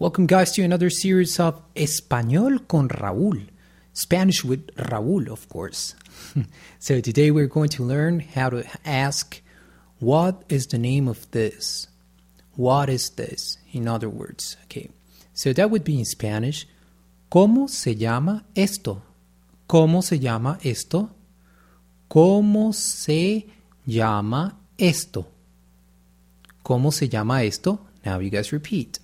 Welcome, guys, to another series of Español con Raúl. Spanish with Raúl, of course. so, today we're going to learn how to ask, What is the name of this? What is this? In other words, okay. So, that would be in Spanish, ¿Cómo se llama esto? ¿Cómo se llama esto? ¿Cómo se llama esto? ¿Cómo se llama esto? Now you guys repeat.